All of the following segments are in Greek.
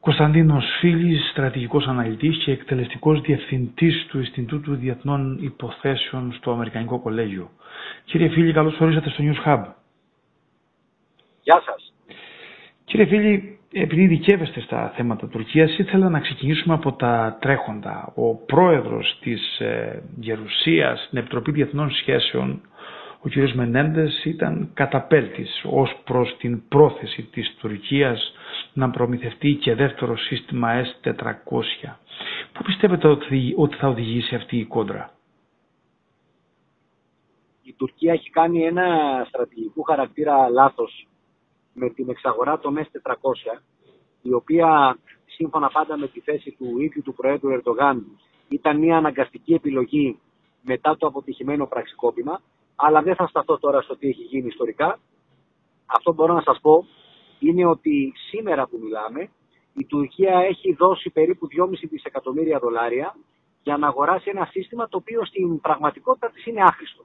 Κωνσταντίνος Φίλης, στρατηγικός αναλυτής και εκτελεστικός διευθυντής του Ινστιτούτου Διεθνών Υποθέσεων στο Αμερικανικό Κολέγιο. Κύριε Φίλη, καλώς ορίσατε στο News Hub. Γεια σας. Κύριε Φίλη, επειδή ειδικεύεστε στα θέματα Τουρκίας, ήθελα να ξεκινήσουμε από τα τρέχοντα. Ο πρόεδρος της ε, Γερουσίας στην Επιτροπή Διεθνών Σχέσεων, ο κ. Μενέντες, ήταν καταπέλτης ως προς την πρόθεση της Τουρκίας να προμηθευτεί και δεύτερο σύστημα S400. Πού πιστεύετε ότι θα οδηγήσει αυτή η κόντρα; Η Τουρκία έχει κάνει ένα στρατηγικό χαρακτήρα λάθος με την εξαγορά των S400, η οποία σύμφωνα πάντα με τη θέση του ίδιου του Προέδρου Ερντογάν ήταν μια αναγκαστική επιλογή μετά το αποτυχημένο πραξικόπημα, αλλά δεν θα σταθώ τώρα στο τι έχει γίνει ιστορικά. Αυτό μπορώ να σας πω είναι ότι σήμερα που μιλάμε η Τουρκία έχει δώσει περίπου 2,5 δισεκατομμύρια δολάρια για να αγοράσει ένα σύστημα το οποίο στην πραγματικότητα της είναι άχρηστο.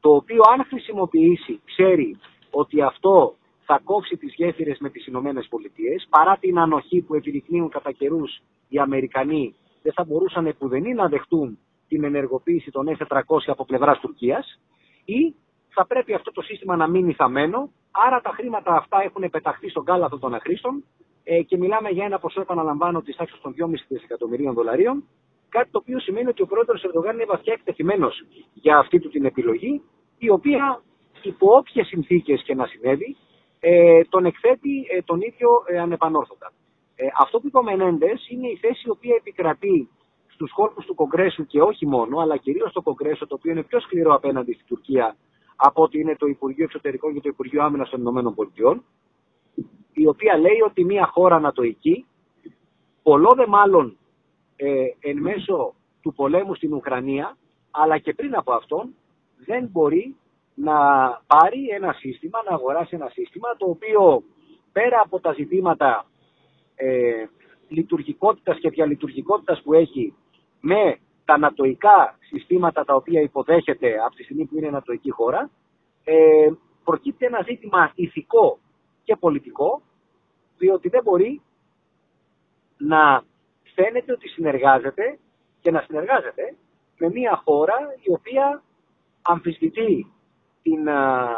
Το οποίο αν χρησιμοποιήσει ξέρει ότι αυτό θα κόψει τις γέφυρες με τις Ηνωμένες Πολιτείες, παρά την ανοχή που επιδεικνύουν κατά καιρούς οι Αμερικανοί δεν θα μπορούσαν επουδενή να δεχτούν την ενεργοποίηση των S400 από πλευράς Τουρκίας ή θα πρέπει αυτό το σύστημα να μείνει θαμένο, άρα τα χρήματα αυτά έχουν πεταχθεί στον κάλαθο των αχρήστων ε, και μιλάμε για ένα ποσό, επαναλαμβάνω, της τάξης των 2,5 δισεκατομμυρίων δολαρίων, κάτι το οποίο σημαίνει ότι ο πρόεδρος Ερντογάν είναι βαθιά εκτεθειμένος για αυτή του την επιλογή, η οποία υπό όποιες συνθήκες και να συνέβη, ε, τον εκθέτει ε, τον ίδιο ε, ανεπανόρθωτα. Ε, αυτό που είπε ο Μενέντες είναι η θέση η οποία επικρατεί στους χώρου του Κογκρέσου και όχι μόνο, αλλά κυρίως στο Κογκρέσο, το οποίο είναι πιο σκληρό απέναντι στην Τουρκία από ότι είναι το Υπουργείο Εξωτερικών και το Υπουργείο Άμυνας των Ηνωμένων Πολιτειών, η οποία λέει ότι μια χώρα ανατοϊκή, πολλό δε μάλλον ε, εν μέσω του πολέμου στην Ουκρανία, αλλά και πριν από αυτόν, δεν μπορεί να πάρει ένα σύστημα, να αγοράσει ένα σύστημα, το οποίο πέρα από τα ζητήματα ε, λειτουργικότητας και διαλειτουργικότητας που έχει με τα ανατοϊκά συστήματα τα οποία υποδέχεται από τη στιγμή που είναι ανατοϊκή χώρα, ε, προκύπτει ένα ζήτημα ηθικό και πολιτικό, διότι δεν μπορεί να φαίνεται ότι συνεργάζεται και να συνεργάζεται με μια χώρα η οποία αμφισβητεί την α,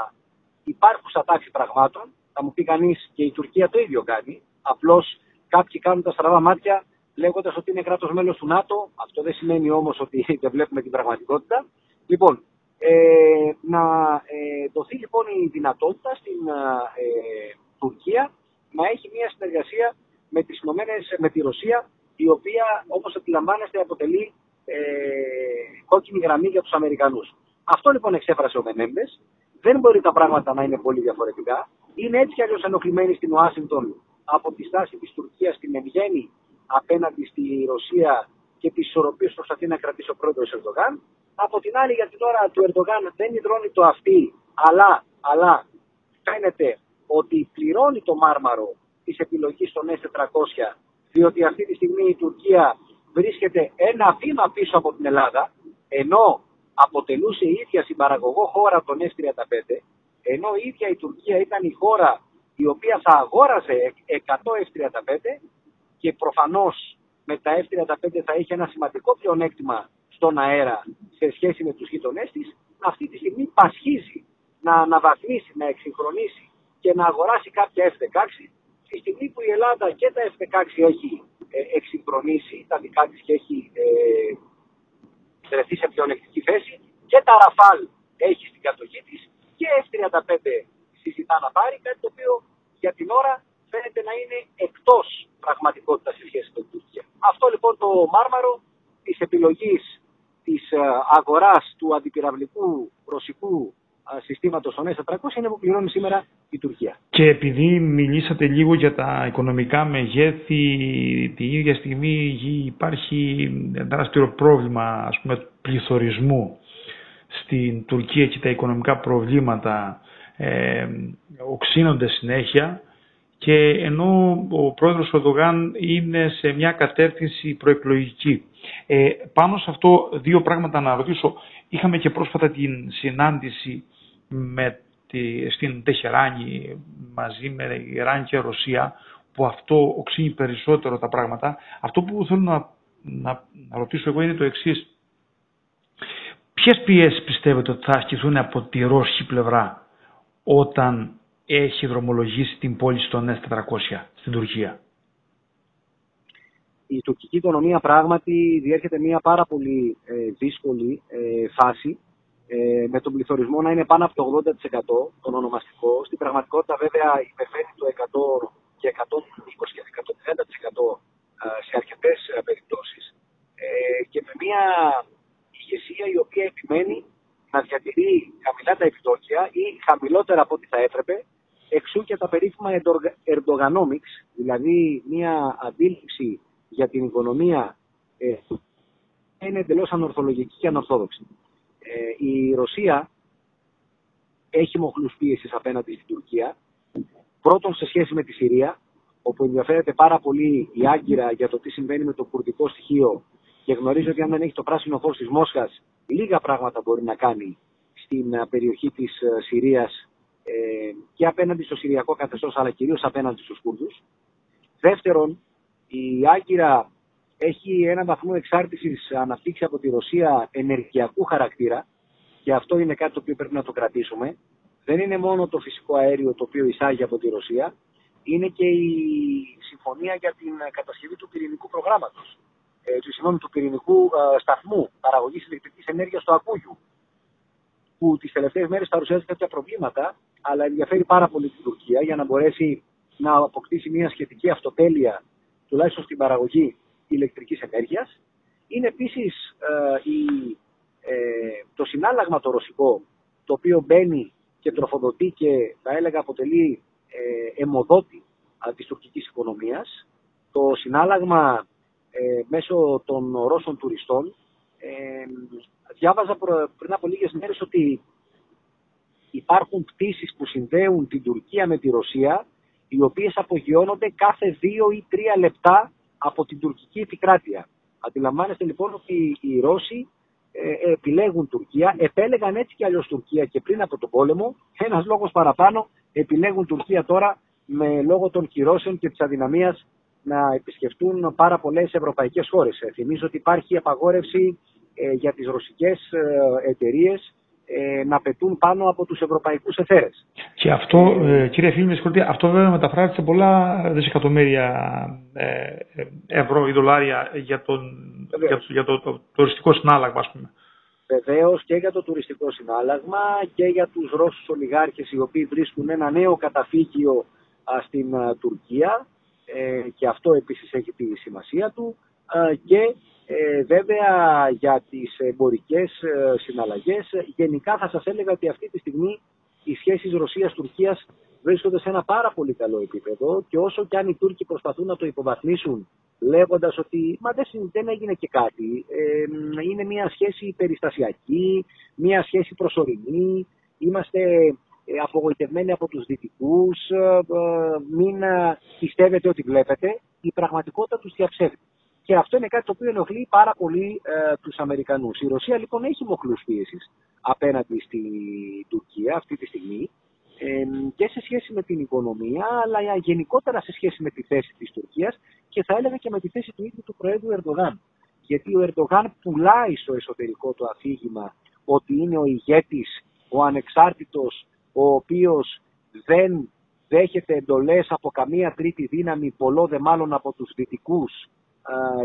υπάρχουσα τάξη πραγμάτων. Θα μου πει κανείς και η Τουρκία το ίδιο κάνει. Απλώς κάποιοι κάνουν τα στραβά μάτια λέγοντας ότι είναι κράτος μέλος του ΝΑΤΟ. Αυτό δεν σημαίνει όμως ότι δεν βλέπουμε την πραγματικότητα. Λοιπόν, ε, να ε, δοθεί λοιπόν η δυνατότητα στην ε, Τουρκία να έχει μια συνεργασία με, τις Ηνωμένες, με τη Ρωσία, η οποία όπως αντιλαμβάνεστε αποτελεί ε, κόκκινη γραμμή για τους Αμερικανούς. Αυτό λοιπόν εξέφρασε ο Μενέντες. Δεν μπορεί τα πράγματα να είναι πολύ διαφορετικά. Είναι έτσι κι αλλιώς ενοχλημένοι στην Ουάσιγκτον από τη στάση της Τουρκίας στην ευγέννη απέναντι στη Ρωσία και τις ισορροπίες που προσπαθεί να κρατήσει ο πρόεδρος Ερντογάν. Από την άλλη, για την ώρα του Ερντογάν δεν υδρώνει το αυτή, αλλά, αλλά φαίνεται ότι πληρώνει το μάρμαρο της επιλογής των S400, διότι αυτή τη στιγμή η Τουρκία βρίσκεται ένα βήμα πίσω από την Ελλάδα, ενώ αποτελούσε η ίδια συμπαραγωγό χώρα των S35, ενώ η ίδια η Τουρκία ήταν η χώρα η οποία θα αγόρασε 100 F35 και προφανώς με τα F35 θα είχε ένα σημαντικό πλεονέκτημα στον αέρα σε σχέση με τους γείτονές της, αυτή τη στιγμή πασχίζει να αναβαθμίσει, να εξυγχρονίσει και να αγοράσει κάποια F16 τη στιγμή που η Ελλάδα και τα F16 έχει ε, εξυγχρονίσει τα δικά της και έχει ε, βρεθεί σε πλεονεκτική θέση και τα Ραφάλ έχει στην κατοχή της και F35 συζητά να πάρει, κάτι το οποίο για την ώρα φαίνεται να είναι εκτός πραγματικότητας σε σχέση με την Τουρκία. Αυτό λοιπόν το μάρμαρο της επιλογής της ε, αγοράς του αντιπυραυλικού ρωσικού ε, συστήματος των S400 είναι που πληρώνει σήμερα η Τουρκία. Και επειδή μιλήσατε λίγο για τα οικονομικά μεγέθη, την ίδια στιγμή υπάρχει τεράστιο πρόβλημα ας πούμε, πληθωρισμού στην Τουρκία και τα οικονομικά προβλήματα ε, οξύνονται συνέχεια και ενώ ο πρόεδρος Οδογάν είναι σε μια κατεύθυνση προεκλογική. Ε, πάνω σε αυτό δύο πράγματα να ρωτήσω. Είχαμε και πρόσφατα την συνάντηση με τη, στην Τεχεράνη μαζί με Ιράν και Ρωσία που αυτό οξύνει περισσότερο τα πράγματα. Αυτό που θέλω να, να, να ρωτήσω εγώ είναι το εξής. Ποιες πιέσεις πιστεύετε ότι θα ασκηθούν από τη Ρώσικη πλευρά όταν έχει δρομολογήσει την πόλη στον S400 στην Τουρκία. Η τουρκική οικονομία πράγματι διέρχεται μια πάρα πολύ ε, δύσκολη ε, φάση ε, με τον πληθωρισμό να είναι πάνω από το 80% τον ονομαστικό. Στην πραγματικότητα βέβαια υπερβαίνει το 100 και 120 και 130% σε αρκετές περιπτώσεις και με μια ηγεσία η οποία επιμένει να διατηρεί χαμηλά τα επιτόκια ή χαμηλότερα από ό,τι θα έπρεπε, εξού και τα περίφημα erdoganomics, δηλαδή μια αντίληψη για την οικονομία ε, είναι εντελώς ανορθολογική και ανορθόδοξη. Ε, η Ρωσία έχει μοχλούς πίεσης απέναντι στην Τουρκία, πρώτον σε σχέση με τη Συρία, όπου ενδιαφέρεται πάρα πολύ η Άγκυρα για το τι συμβαίνει με το κουρδικό στοιχείο και γνωρίζει ότι αν δεν έχει το πράσινο φως της Μόσχας, λίγα πράγματα μπορεί να κάνει στην ε, περιοχή της ε, Συρίας ε, και απέναντι στο Συριακό καθεστώς, αλλά κυρίως απέναντι στους Κούρδους. Δεύτερον, η Άγκυρα έχει έναν βαθμό εξάρτησης αναπτύξει από τη Ρωσία ενεργειακού χαρακτήρα και αυτό είναι κάτι το οποίο πρέπει να το κρατήσουμε. Δεν είναι μόνο το φυσικό αέριο το οποίο εισάγει από τη Ρωσία, είναι και η συμφωνία για την κατασκευή του πυρηνικού προγράμματος ε, του, συγγνώμη, του πυρηνικού ε, σταθμού παραγωγής ηλεκτρικής ενέργειας στο Ακούγιου, που τις τελευταίες μέρες παρουσιάζει κάποια προβλήματα, αλλά ενδιαφέρει πάρα πολύ την Τουρκία για να μπορέσει να αποκτήσει μια σχετική αυτοτέλεια, τουλάχιστον στην παραγωγή ηλεκτρικής ενέργειας. Είναι επίσης ε, ε, το συνάλλαγμα το ρωσικό, το οποίο μπαίνει και τροφοδοτεί και θα έλεγα αποτελεί ε, αιμοδότη της τουρκικής οικονομίας. Το συνάλλαγμα ε, μέσω των Ρώσων τουριστών. Ε, διάβαζα πριν από λίγες μέρες ότι υπάρχουν πτήσεις που συνδέουν την Τουρκία με τη Ρωσία, οι οποίες απογειώνονται κάθε δύο ή τρία λεπτά από την τουρκική επικράτεια. Αντιλαμβάνεστε λοιπόν ότι οι Ρώσοι ε, επιλέγουν Τουρκία, επέλεγαν έτσι και αλλιώς Τουρκία και πριν από τον πόλεμο, ένας λόγος παραπάνω επιλέγουν Τουρκία τώρα με λόγω των κυρώσεων και της αδυναμίας να επισκεφτούν πάρα πολλές ευρωπαϊκές χώρες. Ε, θυμίζω ότι υπάρχει απαγόρευση ε, για τις ρωσικές ε, εταιρείες να πετούν πάνω από τους ευρωπαϊκούς εθέρες. Και αυτό, κύριε Φίλη, με αυτό βέβαια μεταφράζεται σε πολλά δισεκατομμύρια ευρώ ή δολάρια για, τον, για, το, για το, το, τουριστικό συνάλλαγμα, ας πούμε. Βεβαίως και για το τουριστικό συνάλλαγμα και για τους Ρώσους ολιγάρχες οι οποίοι βρίσκουν ένα νέο καταφύγιο στην Τουρκία ε, και αυτό επίσης έχει τη σημασία του. Ε, και ε, βέβαια για τις εμπορικές συναλλαγές γενικά θα σας έλεγα ότι αυτή τη στιγμή οι σχέσεις Ρωσίας-Τουρκίας βρίσκονται σε ένα πάρα πολύ καλό επίπεδο και όσο και αν οι Τούρκοι προσπαθούν να το υποβαθμίσουν λέγοντας ότι μα δεν, δεν έγινε και κάτι, είναι μια σχέση περιστασιακή, μια σχέση προσωρινή, είμαστε ε, απογοητευμένοι από τους δυτικούς, ε, ε, μην πιστεύετε ότι βλέπετε, η πραγματικότητα τους διαψεύδει. Και αυτό είναι κάτι το οποίο ενοχλεί πάρα πολύ ε, τους Αμερικανούς. Η Ρωσία λοιπόν έχει μοχλούς πίεσης απέναντι στη Τουρκία αυτή τη στιγμή και σε σχέση με την οικονομία, αλλά γενικότερα σε σχέση με τη θέση της Τουρκίας και θα έλεγα και με τη θέση του ίδιου του Προέδρου Ερντογάν. Γιατί ο Ερντογάν πουλάει στο εσωτερικό του αφήγημα ότι είναι ο ηγέτης, ο ανεξάρτητος ο οποίος δεν δέχεται εντολές από καμία τρίτη δύναμη, πολλό δε μάλλον από τους δυτικούς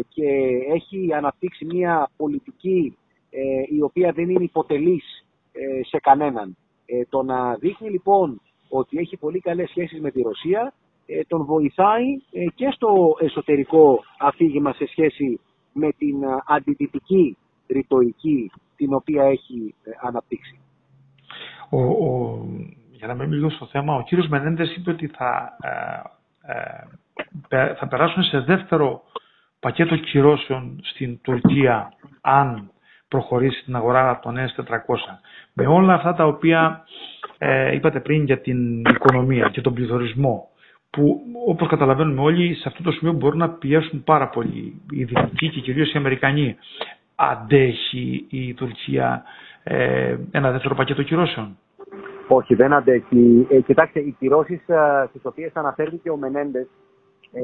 και έχει αναπτύξει μια πολιτική ε, η οποία δεν είναι υποτελής ε, σε κανέναν. Ε, το να δείχνει λοιπόν ότι έχει πολύ καλές σχέσεις με τη Ρωσία τον βοηθάει και στο εσωτερικό αφήγημα σε σχέση με την αντιδυτική ρητορική την οποία έχει αναπτύξει ο, ο, για να μην λίγο στο θέμα, ο κύριος Μενέντες είπε ότι θα, ε, ε, θα περάσουν σε δεύτερο πακέτο κυρώσεων στην Τουρκία αν προχωρήσει την αγορά των S400. Με όλα αυτά τα οποία ε, είπατε πριν για την οικονομία και τον πληθωρισμό που όπως καταλαβαίνουμε όλοι σε αυτό το σημείο μπορούν να πιέσουν πάρα πολύ οι δυτικοί και κυρίως οι Αμερικανοί. Αντέχει η Τουρκία ε, ένα δεύτερο πακέτο κυρώσεων. Όχι, δεν αντέχει. Ε, κοιτάξτε, οι κυρώσεις ε, στις οποίες αναφέρθηκε ο Μενέντες ε,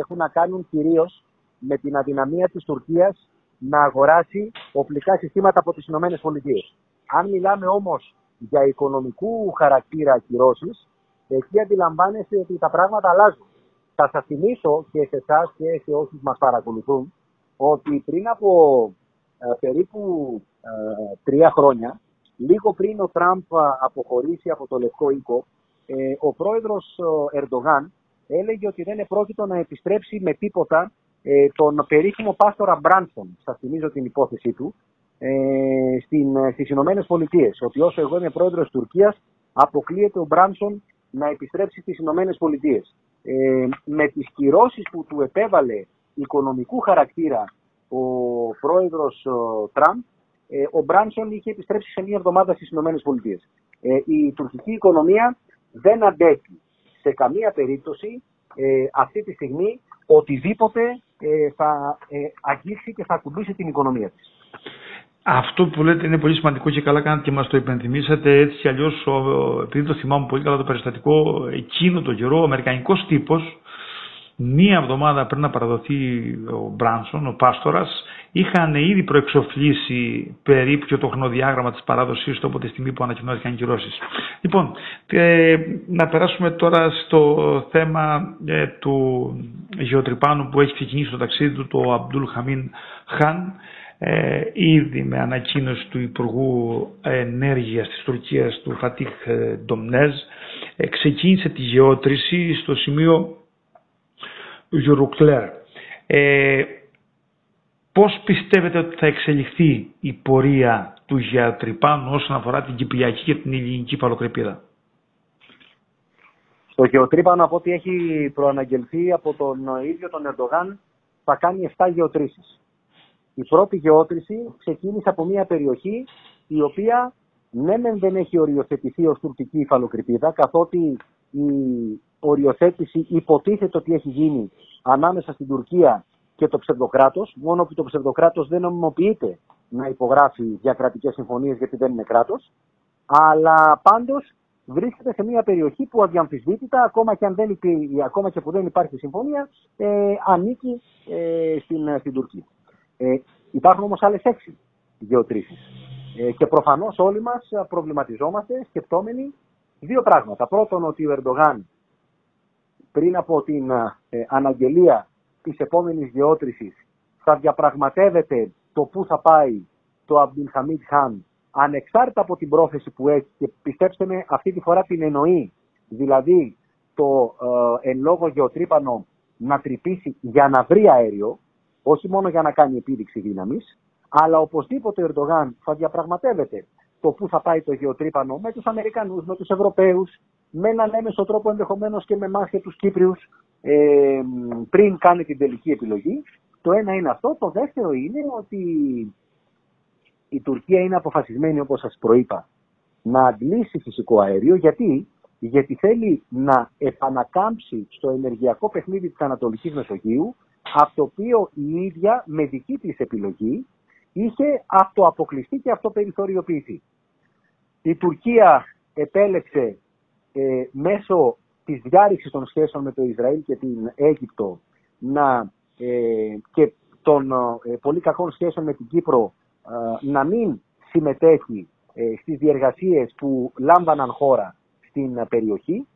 έχουν να κάνουν κυρίως με την αδυναμία της Τουρκίας να αγοράσει οπλικά συστήματα από τις Ηνωμένες Πολιτείες. Αν μιλάμε όμως για οικονομικού χαρακτήρα ακυρώσεις, εκεί αντιλαμβάνεστε ότι τα πράγματα αλλάζουν. Θα σας θυμίσω και σε εσάς και σε όσους μας παρακολουθούν ότι πριν από ε, περίπου ε, τρία χρόνια, λίγο πριν ο Τραμπ αποχωρήσει από το Λευκό Οίκο, ε, ο πρόεδρος Ερντογάν έλεγε ότι δεν επρόκειτο να επιστρέψει με τίποτα ε, τον περίφημο Πάστορα Μπράνσον, σας θυμίζω την υπόθεσή του, ε, στην, στις Ηνωμένες Πολιτείες. Ότι όσο εγώ είμαι πρόεδρος της Τουρκίας, αποκλείεται ο Μπράνσον να επιστρέψει στις Ηνωμένες Πολιτείες. Ε, με τις κυρώσεις που του επέβαλε οικονομικού χαρακτήρα ο πρόεδρος Τραμπ, ε, ο Μπράνσον είχε επιστρέψει σε μία εβδομάδα στις Ηνωμένες Πολιτείες. Ε, η τουρκική οικονομία δεν αντέχει σε καμία περίπτωση ε, αυτή τη στιγμή οτιδήποτε ε, θα ε, αγγίξει και θα ακουμπήσει την οικονομία της. Αυτό που λέτε είναι πολύ σημαντικό και καλά κάνετε και μας το υπενθυμίσατε έτσι κι αλλιώς επειδή το θυμάμαι πολύ καλά το περιστατικό εκείνο το καιρό ο Αμερικανικός τύπος μία εβδομάδα πριν να παραδοθεί ο Μπράνσον, ο Πάστορας, είχαν ήδη προεξοφλήσει περίπου και το χρονοδιάγραμμα της παράδοσής του από τη στιγμή που ανακοινώθηκαν οι κυρώσεις. Λοιπόν, ε, να περάσουμε τώρα στο θέμα ε, του γεωτρυπάνου που έχει ξεκινήσει το ταξίδι του, το Αμπτούλ Χαμίν Χαν, ε, ήδη με ανακοίνωση του Υπουργού Ενέργειας της Τουρκίας, του Φατίχ Ντομνέζ, ε, ξεκίνησε τη γεώτρηση στο σημείο Γιουρουκλέρ. Ε, πώς πιστεύετε ότι θα εξελιχθεί η πορεία του γεωτρυπάνου όσον αφορά την Κυπριακή και την Ελληνική Παλοκρηπίδα. Στο γεωτρύπανο από ό,τι έχει προαναγγελθεί από τον ίδιο τον Ερντογάν θα κάνει 7 γεωτρήσεις. Η πρώτη γεώτρηση ξεκίνησε από μια περιοχή η οποία ναι δεν έχει οριοθετηθεί ως τουρκική υφαλοκρηπίδα καθότι η οριοθέτηση υποτίθεται ότι έχει γίνει ανάμεσα στην Τουρκία και το ψευδοκράτος, μόνο που το ψευδοκράτος δεν νομιμοποιείται να υπογράφει διακρατικές συμφωνίες γιατί δεν είναι κράτος, αλλά πάντως βρίσκεται σε μια περιοχή που αδιαμφισβήτητα, ακόμα και, αν δεν ακόμα και που δεν υπάρχει συμφωνία, ε, ανήκει ε, στην, στην Τουρκία. Ε, υπάρχουν όμως άλλες έξι γεωτρήσεις. Ε, και προφανώς όλοι μας προβληματιζόμαστε σκεπτόμενοι δύο πράγματα. Πρώτον ότι ο Ερντογάν πριν από την ε, αναγγελία της επόμενης γεώτρησης θα διαπραγματεύεται το πού θα πάει το Αμπdulhamid Χάν ανεξάρτητα από την πρόθεση που έχει. Και πιστέψτε με αυτή τη φορά την εννοεί. Δηλαδή το ε, εν λόγω γεωτρύπανο να τρυπήσει για να βρει αέριο όχι μόνο για να κάνει επίδειξη δύναμης αλλά οπωσδήποτε ο Ερντογάν θα διαπραγματεύεται το πού θα πάει το γεωτρύπανο με τους Αμερικανούς, με τους Ευρωπαίους, με έναν έμεσο τρόπο ενδεχομένως και με εμά και τους Κύπριους ε, πριν κάνει την τελική επιλογή. Το ένα είναι αυτό. Το δεύτερο είναι ότι η Τουρκία είναι αποφασισμένη, όπως σας προείπα, να αντλήσει φυσικό αέριο. Γιατί, Γιατί θέλει να επανακάμψει στο ενεργειακό παιχνίδι της Ανατολικής Μεσογείου, από το οποίο η ίδια με δική της επιλογή είχε αυτοαποκλειστεί και αυτοπεριθωριοποιηθεί. Η Τουρκία επέλεξε ε, μέσω της διάρρηξης των σχέσεων με το Ισραήλ και την Αίγυπτο να, ε, και των ε, πολύ κακών σχέσεων με την Κύπρο ε, να μην συμμετέχει στις διεργασίες που λάμβαναν χώρα στην περιοχή,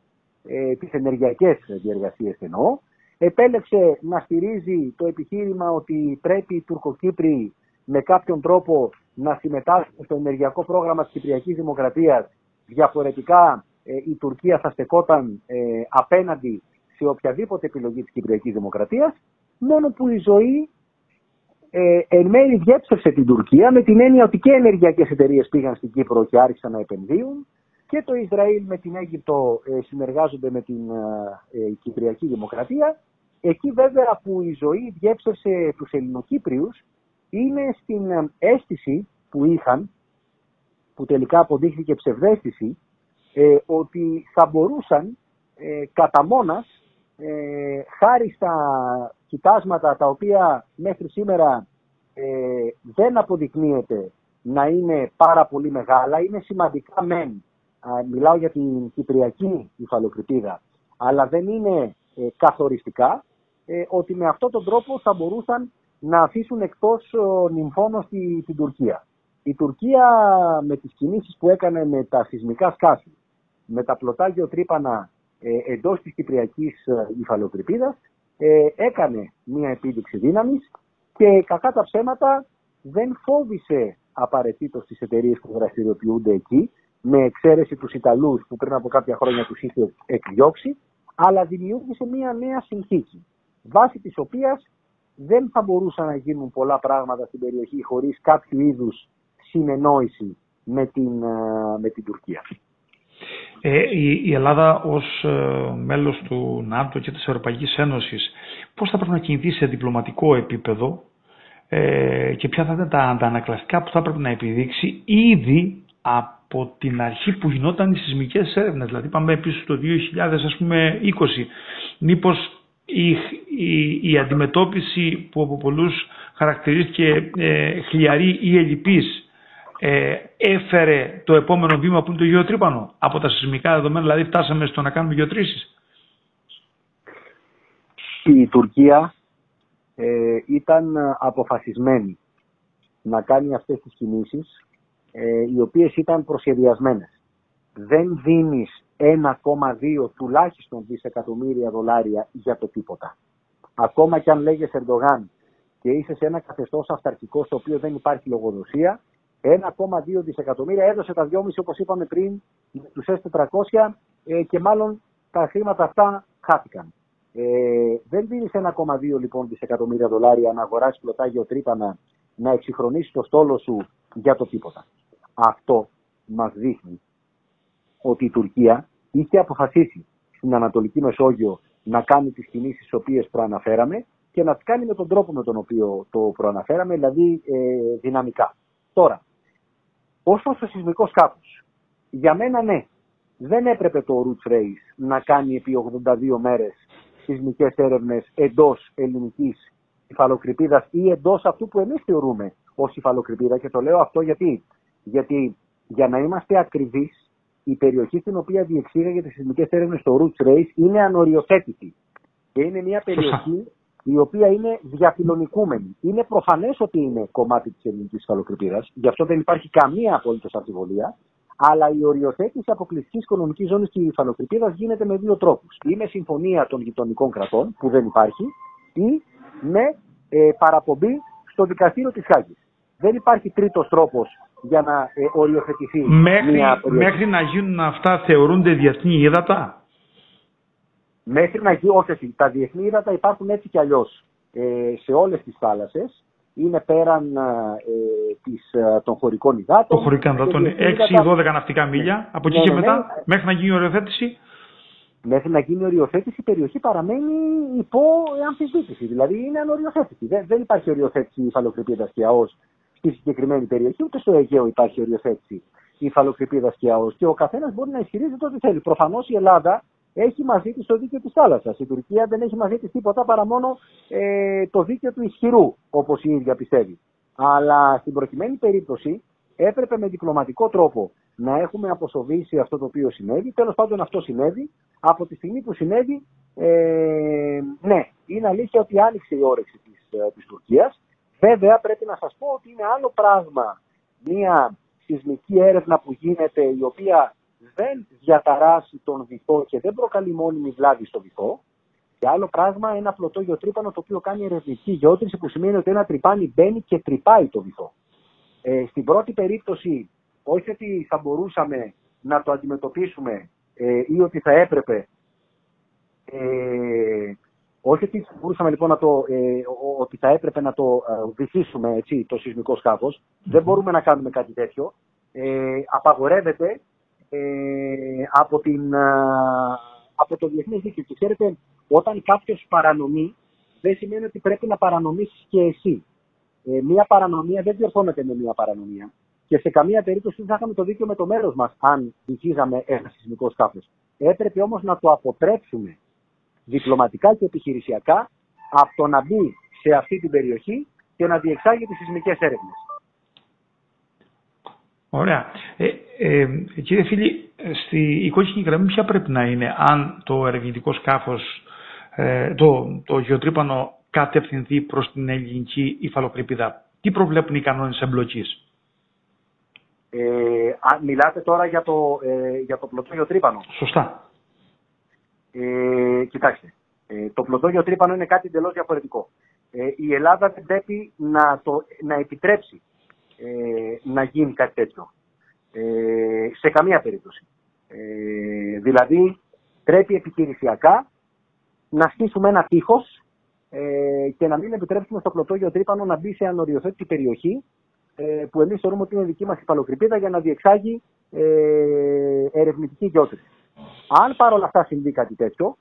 τις ενεργειακές διεργασίες εννοώ, επέλεξε να στηρίζει το επιχείρημα ότι πρέπει οι Τουρκοκύπροι με κάποιον τρόπο να συμμετάσχουν στο ενεργειακό πρόγραμμα της Κυπριακής Δημοκρατίας διαφορετικά ε, η Τουρκία θα στεκόταν ε, απέναντι σε οποιαδήποτε επιλογή της Κυπριακής Δημοκρατίας, μόνο που η ζωή ε, εν μέρει διέψευσε την Τουρκία με την έννοια ότι και ενεργειακές εταιρείες πήγαν στην Κύπρο και άρχισαν να επενδύουν και το Ισραήλ με την Αίγυπτο ε, συνεργάζονται με την ε, Κυπριακή Δημοκρατία. Εκεί βέβαια που η ζωή διέψευσε τους Ελληνοκύπριους είναι στην αίσθηση που είχαν, που τελικά αποδείχθηκε ψευδέστηση, ε, ότι θα μπορούσαν ε, κατά μόνας, ε, χάρη στα κοιτάσματα τα οποία μέχρι σήμερα ε, δεν αποδεικνύεται να είναι πάρα πολύ μεγάλα, είναι σημαντικά μεν, μιλάω για την Κυπριακή υφαλοκρηπίδα, αλλά δεν είναι καθοριστικά, ε, ότι με αυτόν τον τρόπο θα μπορούσαν να αφήσουν εκτός νυμφώνος τη, την Τουρκία. Η Τουρκία με τις κινήσεις που έκανε με τα σεισμικά σκάφη, με τα πλωτά γεωτρύπανα ε, εντός της Κυπριακής ε, υφαλοκρηπίδας, ε, έκανε μια επίδειξη δύναμης και κακά τα ψέματα δεν φόβησε απαραίτητος τις εταιρείες που δραστηριοποιούνται εκεί, με εξαίρεση τους Ιταλούς που πριν από κάποια χρόνια τους είχε εκδιώξει, αλλά δημιούργησε μια νέα συνθήκη, βάσει της οποίας δεν θα μπορούσαν να γίνουν πολλά πράγματα στην περιοχή χωρίς κάποιο είδους συνεννόηση με την, ε, με την Τουρκία. Ε, η, Ελλάδα ως ε, μέλος του ΝΑΤΟ και της Ευρωπαϊκής Ένωσης πώς θα πρέπει να κινηθεί σε διπλωματικό επίπεδο ε, και ποια θα ήταν τα αντανακλαστικά που θα πρέπει να επιδείξει ήδη από την αρχή που γινόταν οι σεισμικές έρευνες. Δηλαδή πάμε πίσω στο 2020. Μήπως η, η, η αντιμετώπιση που από πολλούς χαρακτηρίστηκε ε, χλιαρή ή ελλειπής ε, έφερε το επόμενο βήμα που είναι το γεωτρύπανο από τα σεισμικά δεδομένα, δηλαδή φτάσαμε στο να κάνουμε γεωτρήσεις. Η Τουρκία ε, ήταν αποφασισμένη να κάνει αυτές τις κινήσεις ε, οι οποίες ήταν προσχεδιασμένες. Δεν δίνεις 1,2 τουλάχιστον δισεκατομμύρια δολάρια για το τίποτα. Ακόμα και αν λέγεσαι Ερντογάν και είσαι σε ένα καθεστώς αυταρχικός στο οποίο δεν υπάρχει λογοδοσία, 1,2 δισεκατομμύρια έδωσε τα 2,5 όπως είπαμε πριν τους S400 ε, και μάλλον τα χρήματα αυτά χάθηκαν. Ε, δεν δίνεις 1,2 λοιπόν δισεκατομμύρια δολάρια να αγοράσεις πλωτά γεωτρύπανα, να εξυγχρονίσεις το στόλο σου για το τίποτα. Αυτό μας δείχνει ότι η Τουρκία είχε αποφασίσει στην Ανατολική Μεσόγειο να κάνει τις κινήσεις τις οποίες προαναφέραμε και να τις κάνει με τον τρόπο με τον οποίο το προαναφέραμε, δηλαδή ε, δυναμικά. Τώρα, όσο στο σεισμικό σκάφο, για μένα ναι, δεν έπρεπε το Roots Race να κάνει επί 82 μέρες σεισμικές έρευνες εντός ελληνικής υφαλοκρηπίδας ή εντός αυτού που εμείς θεωρούμε ως υφαλοκρηπίδα. Και το λέω αυτό γιατί, γιατί για να είμαστε ακριβείς η περιοχή στην οποία διεξήγαγε τις σεισμικές έρευνες στο Roots Race είναι ανοριοθέτητη. Και είναι μια περιοχή η οποία είναι διαφιλονικούμενη. Είναι προφανές ότι είναι κομμάτι της ελληνικής υφαλοκρηπίδα, γι' αυτό δεν υπάρχει καμία απολύτω αμφιβολία. Αλλά η οριοθέτηση αποκλειστικής οικονομικής ζώνης της υφαλοκρηπίδα γίνεται με δύο τρόπους. Ή με συμφωνία των γειτονικών κρατών, που δεν υπάρχει, ή με ε, παραπομπή στο δικαστήριο της Χάγης. Δεν υπάρχει τρίτος τρόπος για να ε, οριοθετηθεί μέχρι, μια Μέχρι να γίνουν αυτά θεωρούνται διεθνή ύδατα; Μέχρι να γίνει, όχι, τα διεθνή ύδατα υπάρχουν έτσι κι αλλιώς ε, σε όλες τις θάλασσες. Είναι πέραν ε, της, ε, των χωρικών υδάτων. Των χωρικών υδάτων, 6-12 ναυτικά μίλια. Ναι. Από εκεί ναι, και ναι, μετά, ναι. μέχρι να γίνει η οριοθέτηση. Μέχρι να γίνει η οριοθέτηση, η περιοχή παραμένει υπό αμφισβήτηση. Δηλαδή είναι ανοριοθέτηση. Δεν, δεν υπάρχει οριοθέτηση υφαλοκρηπίδα και ΑΟΣ στη συγκεκριμένη περιοχή, ούτε στο Αιγαίο υπάρχει οριοθέτηση υφαλοκρηπίδα και ΑΟΣ. Και ο καθένας μπορεί να ισχυρίζεται ό,τι θέλει. Προφανώς η Ελλάδα έχει μαζί της το δίκαιο της θάλασσας. Η Τουρκία δεν έχει μαζί της τίποτα παρά μόνο ε, το δίκαιο του ισχυρού, όπως η ίδια πιστεύει. Αλλά στην προκειμένη περίπτωση έπρεπε με διπλωματικό τρόπο να έχουμε αποσοβήσει αυτό το οποίο συνέβη. Τέλος πάντων, αυτό συνέβη. Από τη στιγμή που συνέβη, ε, ναι, είναι αλήθεια ότι άνοιξε η όρεξη της της ε, Τουρκίας. Βέβαια, πρέπει να σας πω ότι είναι άλλο πράγμα μια σεισμική έρευνα που γίνεται, η οποία δεν διαταράσει τον βυθό και δεν προκαλεί μόνιμη βλάβη στο βυθό. Και άλλο πράγμα, ένα πλωτό γεωτρύπανο το οποίο κάνει ερευνητική γεώτρηση που σημαίνει ότι ένα τρυπάνι μπαίνει και τρυπάει το βυθό. Ε, στην πρώτη περίπτωση, όχι ότι θα μπορούσαμε να το αντιμετωπίσουμε ε, ή ότι θα έπρεπε, ε, όχι ότι θα μπορούσαμε λοιπόν να το, ε, ότι θα έπρεπε να το ε, βυθίσουμε έτσι, το σεισμικό σκάφος, δεν μπορούμε να κάνουμε κάτι τέτοιο. Ε, απαγορεύεται ε, από, την, από το διεθνές δίκαιο. Και ξέρετε, όταν κάποιος παρανομεί, δεν σημαίνει ότι πρέπει να παρανομήσεις και εσύ. Ε, μία παρανομία δεν διορθώνεται με μία παρανομία. Και σε καμία περίπτωση δεν θα είχαμε το δίκαιο με το μέρος μας αν βυθίζαμε ένα σεισμικό σκάφος. Έπρεπε όμως να το αποτρέψουμε διπλωματικά και επιχειρησιακά από το να μπει σε αυτή την περιοχή και να διεξάγει τι σεισμικές έρευνες. Ωραία. Ε, ε, κύριε φίλη, στη, η κόκκινη γραμμή ποια πρέπει να είναι αν το ερευνητικό σκάφος ε, το, το γεωτρύπανο κατευθυνθεί προς την ελληνική υφαλοκρηπίδα. Τι προβλέπουν οι κανόνες εμπλοκής; Ε, μιλάτε τώρα για το, ε, για το πλωτό γεωτρύπανο; Σωστά. Ε, κοιτάξτε, ε, το πλωτό γεωτρύπανο είναι κάτι εντελώς διαφορετικό. Ε, η Ελλάδα δεν πρέπει να, το, να επιτρέψει ε, να γίνει κάτι τέτοιο. Ε, σε καμία περίπτωση. Ε, δηλαδή, πρέπει επιχειρησιακά να στήσουμε ένα τείχος ε, και να μην επιτρέψουμε στο πλωτό τρύπανο να μπει σε ανοριοθέτητη περιοχή ε, που εμείς θεωρούμε ότι είναι δική μας υφαλοκρηπίδα για να διεξάγει ε, ερευνητική γεώτρηση. Αν παρόλα αυτά συμβεί κάτι τέτοιο,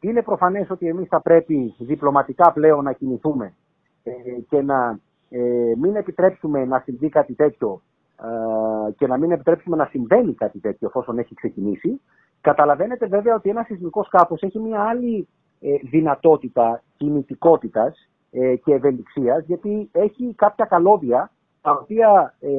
είναι προφανές ότι εμείς θα πρέπει διπλωματικά πλέον να κινηθούμε ε, και να ε, μην επιτρέψουμε να συμβεί κάτι τέτοιο ε, και να μην επιτρέψουμε να συμβαίνει κάτι τέτοιο εφόσον έχει ξεκινήσει. Καταλαβαίνετε βέβαια ότι ένας σεισμικός σκάφος έχει μια άλλη ε, δυνατότητα κινητικότητας ε, και ευελιξίας γιατί έχει κάποια καλώδια τα οποία ε,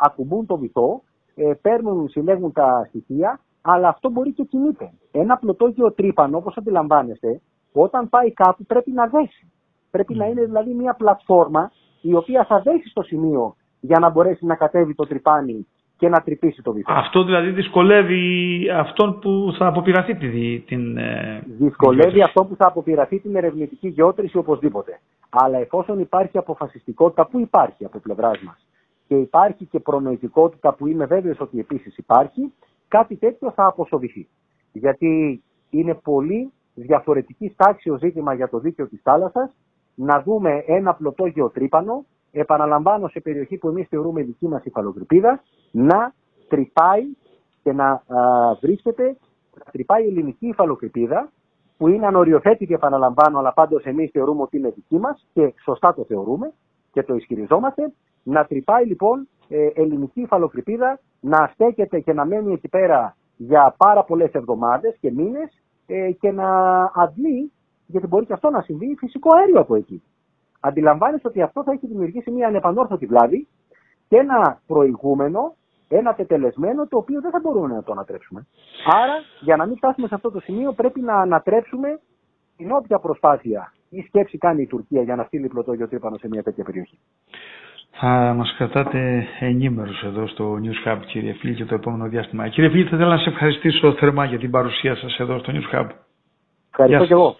ακουμπούν το βυθό, ε, παίρνουν, συλλέγουν τα στοιχεία, αλλά αυτό μπορεί και κινείται. Ένα πλωτό τρύπανο, όπως αντιλαμβάνεστε, όταν πάει κάπου πρέπει να δέσει. Πρέπει να είναι δηλαδή μια πλατφόρμα η οποία θα δέσει στο σημείο για να μπορέσει να κατέβει το τρυπάνι και να τρυπήσει το βυθό. Αυτό δηλαδή δυσκολεύει αυτόν που θα αποπειραθεί την... την ε, δυσκολεύει αυτόν που θα αποπειραθεί την ερευνητική γεώτρηση οπωσδήποτε. Αλλά εφόσον υπάρχει αποφασιστικότητα που υπάρχει από πλευράς μας και υπάρχει και προνοητικότητα που είμαι βέβαιος ότι επίσης υπάρχει, κάτι τέτοιο θα αποσοβηθεί. Γιατί είναι πολύ διαφορετική στάξη ο ζήτημα για το δίκαιο της θάλασσας να δούμε ένα πλωτό γεωτρύπανο. Επαναλαμβάνω σε περιοχή που εμείς θεωρούμε δική μας υφαλοκρηπίδα, να τρυπάει και να α, βρίσκεται, να τρυπάει η ελληνική υφαλοκρηπίδα, που είναι ανοριοθέτητη επαναλαμβάνω, αλλά πάντως εμείς θεωρούμε ότι είναι δική μας και σωστά το θεωρούμε και το ισχυριζόμαστε, να τρυπάει λοιπόν ε, ελληνική υφαλοκρηπίδα, να στέκεται και να μένει εκεί πέρα για πάρα πολλές εβδομάδες και μήνες ε, και να αντλεί, γιατί μπορεί και αυτό να συμβεί, φυσικό αέριο από εκεί αντιλαμβάνεσαι ότι αυτό θα έχει δημιουργήσει μια ανεπανόρθωτη βλάβη και ένα προηγούμενο, ένα τετελεσμένο, το οποίο δεν θα μπορούμε να το ανατρέψουμε. Άρα, για να μην φτάσουμε σε αυτό το σημείο, πρέπει να ανατρέψουμε την όποια προσπάθεια ή σκέψη κάνει η Τουρκία για να στείλει πλωτό τρύπανο σε μια τέτοια περιοχή. Θα μας κρατάτε ενήμερους εδώ στο News Hub, κύριε Φίλη, για το επόμενο διάστημα. Κύριε Φίλη, θα ήθελα να σε ευχαριστήσω θερμά για την παρουσία σας εδώ στο News Hub. Ευχαριστώ και εγώ.